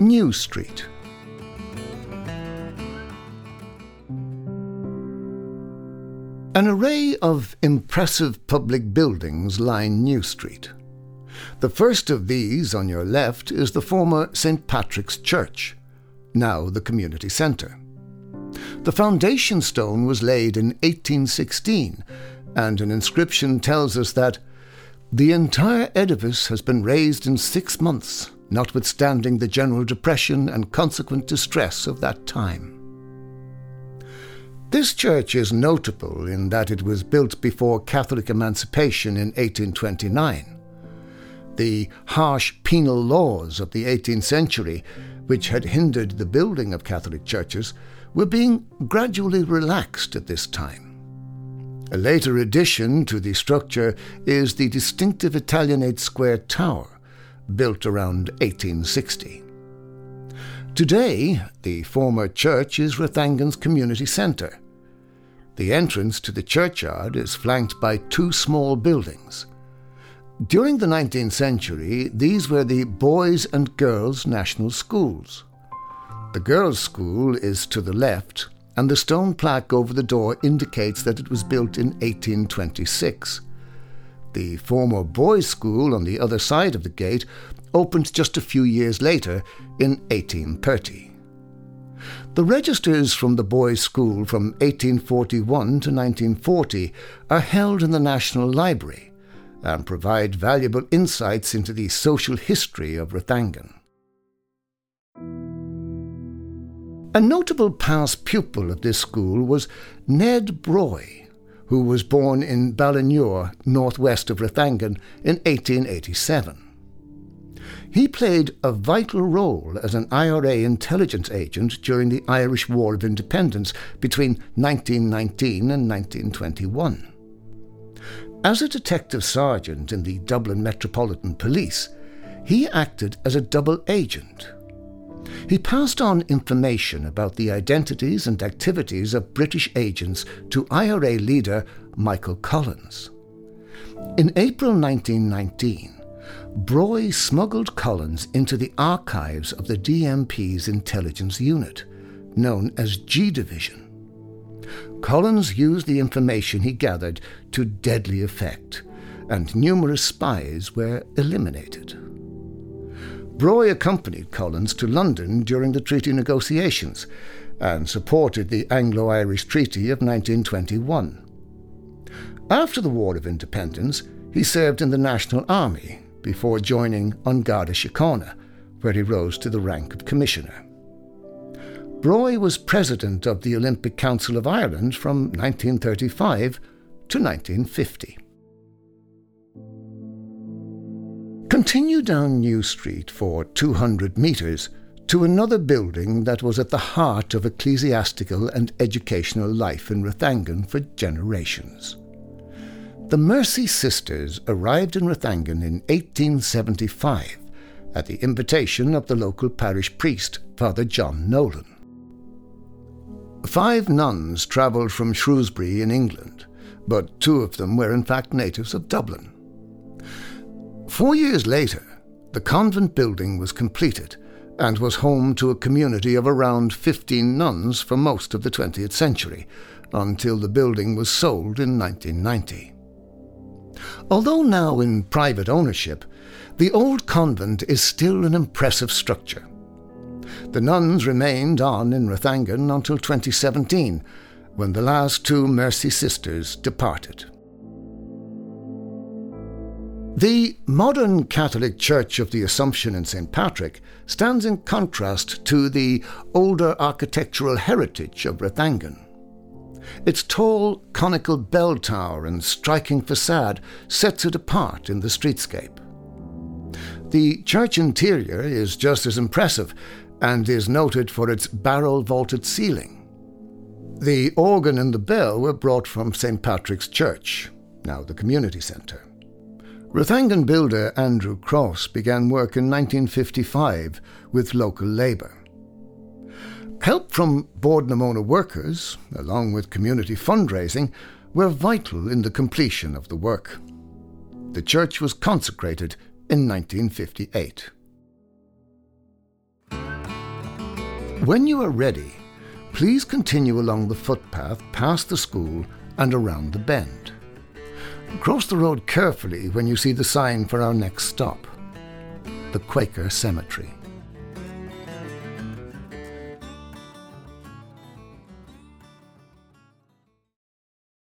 New Street. An array of impressive public buildings line New Street. The first of these on your left is the former St. Patrick's Church, now the community centre. The foundation stone was laid in 1816, and an inscription tells us that the entire edifice has been raised in six months, notwithstanding the general depression and consequent distress of that time. This church is notable in that it was built before Catholic emancipation in 1829. The harsh penal laws of the 18th century, which had hindered the building of Catholic churches, were being gradually relaxed at this time. A later addition to the structure is the distinctive Italianate square tower, built around 1860. Today, the former church is Rathangan's community centre. The entrance to the churchyard is flanked by two small buildings. During the 19th century, these were the Boys and Girls National Schools. The girls' school is to the left, and the stone plaque over the door indicates that it was built in 1826. The former boys' school on the other side of the gate opened just a few years later in 1830. The registers from the boys' school from 1841 to 1940 are held in the National Library and provide valuable insights into the social history of Rathangan. A notable past pupil of this school was Ned Broy, who was born in Ballinure, northwest of Rathangan, in 1887. He played a vital role as an IRA intelligence agent during the Irish War of Independence between 1919 and 1921. As a detective sergeant in the Dublin Metropolitan Police, he acted as a double agent. He passed on information about the identities and activities of British agents to IRA leader Michael Collins. In April 1919, Broy smuggled Collins into the archives of the DMP's intelligence unit, known as G Division. Collins used the information he gathered to deadly effect, and numerous spies were eliminated. Broy accompanied Collins to London during the treaty negotiations and supported the Anglo Irish Treaty of 1921. After the War of Independence, he served in the National Army before joining An Garda Síochána, where he rose to the rank of commissioner. Broy was president of the Olympic Council of Ireland from 1935 to 1950. Continue down New Street for 200 metres to another building that was at the heart of ecclesiastical and educational life in Rathangan for generations. The Mercy Sisters arrived in Rathangan in 1875 at the invitation of the local parish priest, Father John Nolan. Five nuns travelled from Shrewsbury in England, but two of them were in fact natives of Dublin. Four years later, the convent building was completed and was home to a community of around 15 nuns for most of the 20th century, until the building was sold in 1990. Although now in private ownership, the old convent is still an impressive structure. The nuns remained on in Rathangan until 2017, when the last two Mercy Sisters departed. The modern Catholic Church of the Assumption in St. Patrick stands in contrast to the older architectural heritage of Rathangan. Its tall, conical bell tower and striking facade sets it apart in the streetscape. The church interior is just as impressive and is noted for its barrel vaulted ceiling. The organ and the bell were brought from St. Patrick's Church, now the community centre. Rathangan builder Andrew Cross began work in 1955 with local labour. Help from Bord na Móna workers, along with community fundraising, were vital in the completion of the work. The church was consecrated in 1958. When you are ready, please continue along the footpath past the school and around the bend. Cross the road carefully when you see the sign for our next stop the Quaker Cemetery.